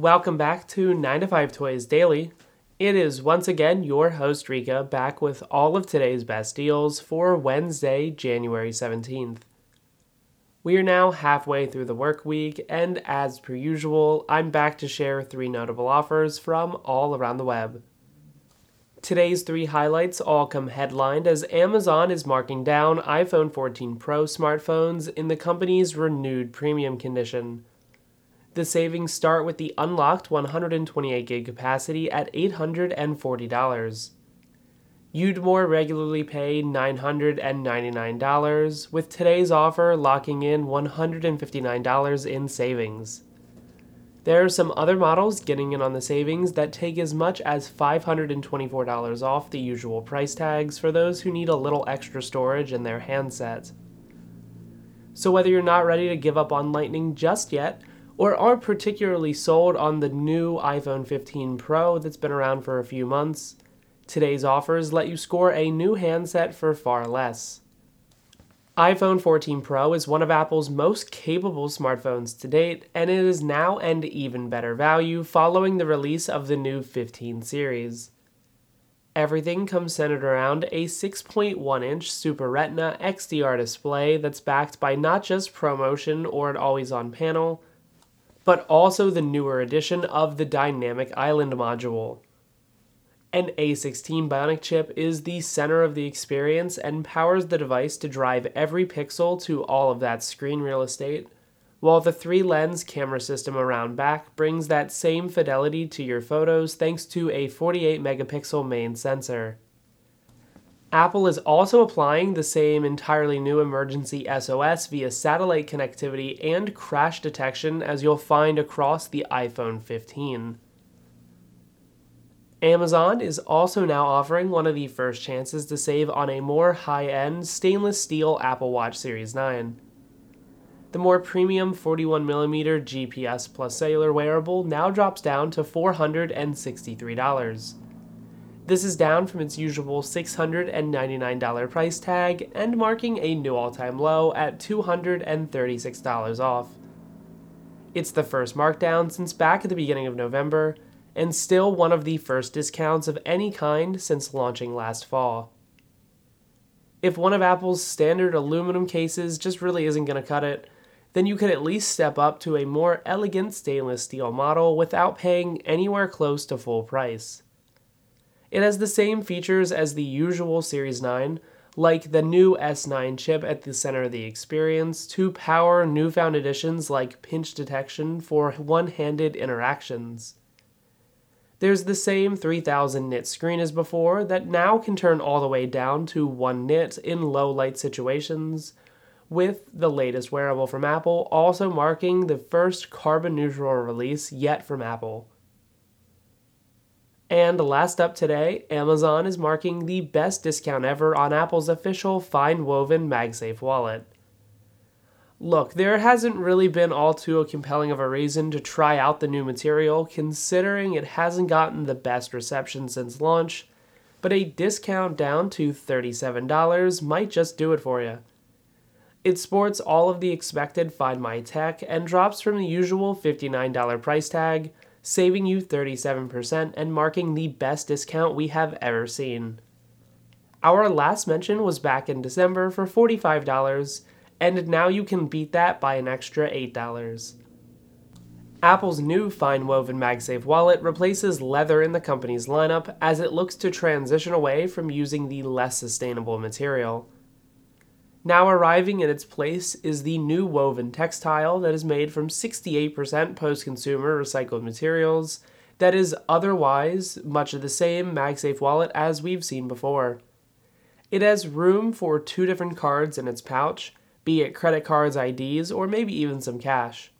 Welcome back to 9 to 5 Toys Daily. It is once again your host Rikka back with all of today's best deals for Wednesday, January 17th. We are now halfway through the work week, and as per usual, I'm back to share three notable offers from all around the web. Today's three highlights all come headlined as Amazon is marking down iPhone 14 Pro smartphones in the company's renewed premium condition. The savings start with the unlocked 128 gig capacity at $840. You'd more regularly pay $999, with today's offer locking in $159 in savings. There are some other models getting in on the savings that take as much as $524 off the usual price tags for those who need a little extra storage in their handset. So, whether you're not ready to give up on Lightning just yet, or are particularly sold on the new iPhone 15 Pro that's been around for a few months, Today's offers let you score a new handset for far less. iPhone 14 Pro is one of Apple's most capable smartphones to date, and it is now an even better value following the release of the new 15 series. Everything comes centered around a 6.1 inch Super Retina XDR display that's backed by not just ProMotion or an always on panel, but also the newer edition of the Dynamic Island module. An A16 Bionic chip is the center of the experience and powers the device to drive every pixel to all of that screen real estate, while the three lens camera system around back brings that same fidelity to your photos thanks to a 48 megapixel main sensor. Apple is also applying the same entirely new emergency SOS via satellite connectivity and crash detection as you'll find across the iPhone 15. Amazon is also now offering one of the first chances to save on a more high end stainless steel Apple Watch Series 9. The more premium 41mm GPS plus cellular wearable now drops down to $463. This is down from its usual $699 price tag and marking a new all time low at $236 off. It's the first markdown since back at the beginning of November and still one of the first discounts of any kind since launching last fall. If one of Apple's standard aluminum cases just really isn't going to cut it, then you could at least step up to a more elegant stainless steel model without paying anywhere close to full price. It has the same features as the usual Series 9, like the new S9 chip at the center of the experience, to power newfound additions like pinch detection for one handed interactions. There's the same 3000 nit screen as before that now can turn all the way down to 1 nit in low light situations, with the latest wearable from Apple also marking the first carbon neutral release yet from Apple. And last up today, Amazon is marking the best discount ever on Apple's official FineWoven MagSafe wallet. Look, there hasn't really been all too compelling of a reason to try out the new material, considering it hasn't gotten the best reception since launch, but a discount down to $37 might just do it for you. It sports all of the expected Find My tech and drops from the usual $59 price tag, saving you 37% and marking the best discount we have ever seen. Our last mention was back in December for $45 and now you can beat that by an extra $8. Apple's new FineWoven MagSafe wallet replaces leather in the company's lineup as it looks to transition away from using the less sustainable material. Now arriving in its place is the new woven textile that is made from 68% post consumer recycled materials that is otherwise much of the same MagSafe wallet as we've seen before. It has room for two different cards in its pouch, be it credit cards, IDs, or maybe even some cash.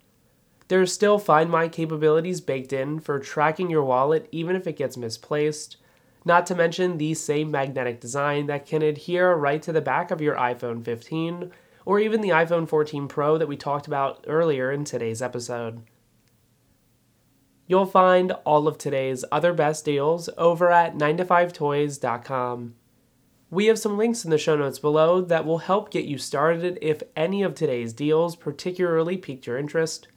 There are still Find My capabilities baked in for tracking your wallet even if it gets misplaced, not to mention the same magnetic design that can adhere right to the back of your iPhone 15 or even the iPhone 14 Pro that we talked about earlier in today's episode. You'll find all of today's other best deals over at 9to5toys.com. We have some links in the show notes below that will help get you started if any of today's deals particularly piqued your interest.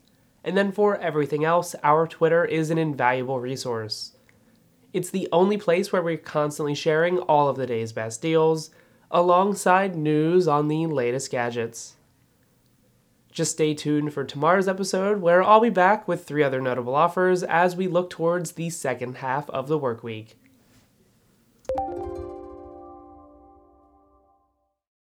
And then for everything else, our Twitter is an invaluable resource. It's the only place where we're constantly sharing all of the day's best deals, alongside news on the latest gadgets. Just stay tuned for tomorrow's episode, where I'll be back with three other notable offers as we look towards the second half of the work week.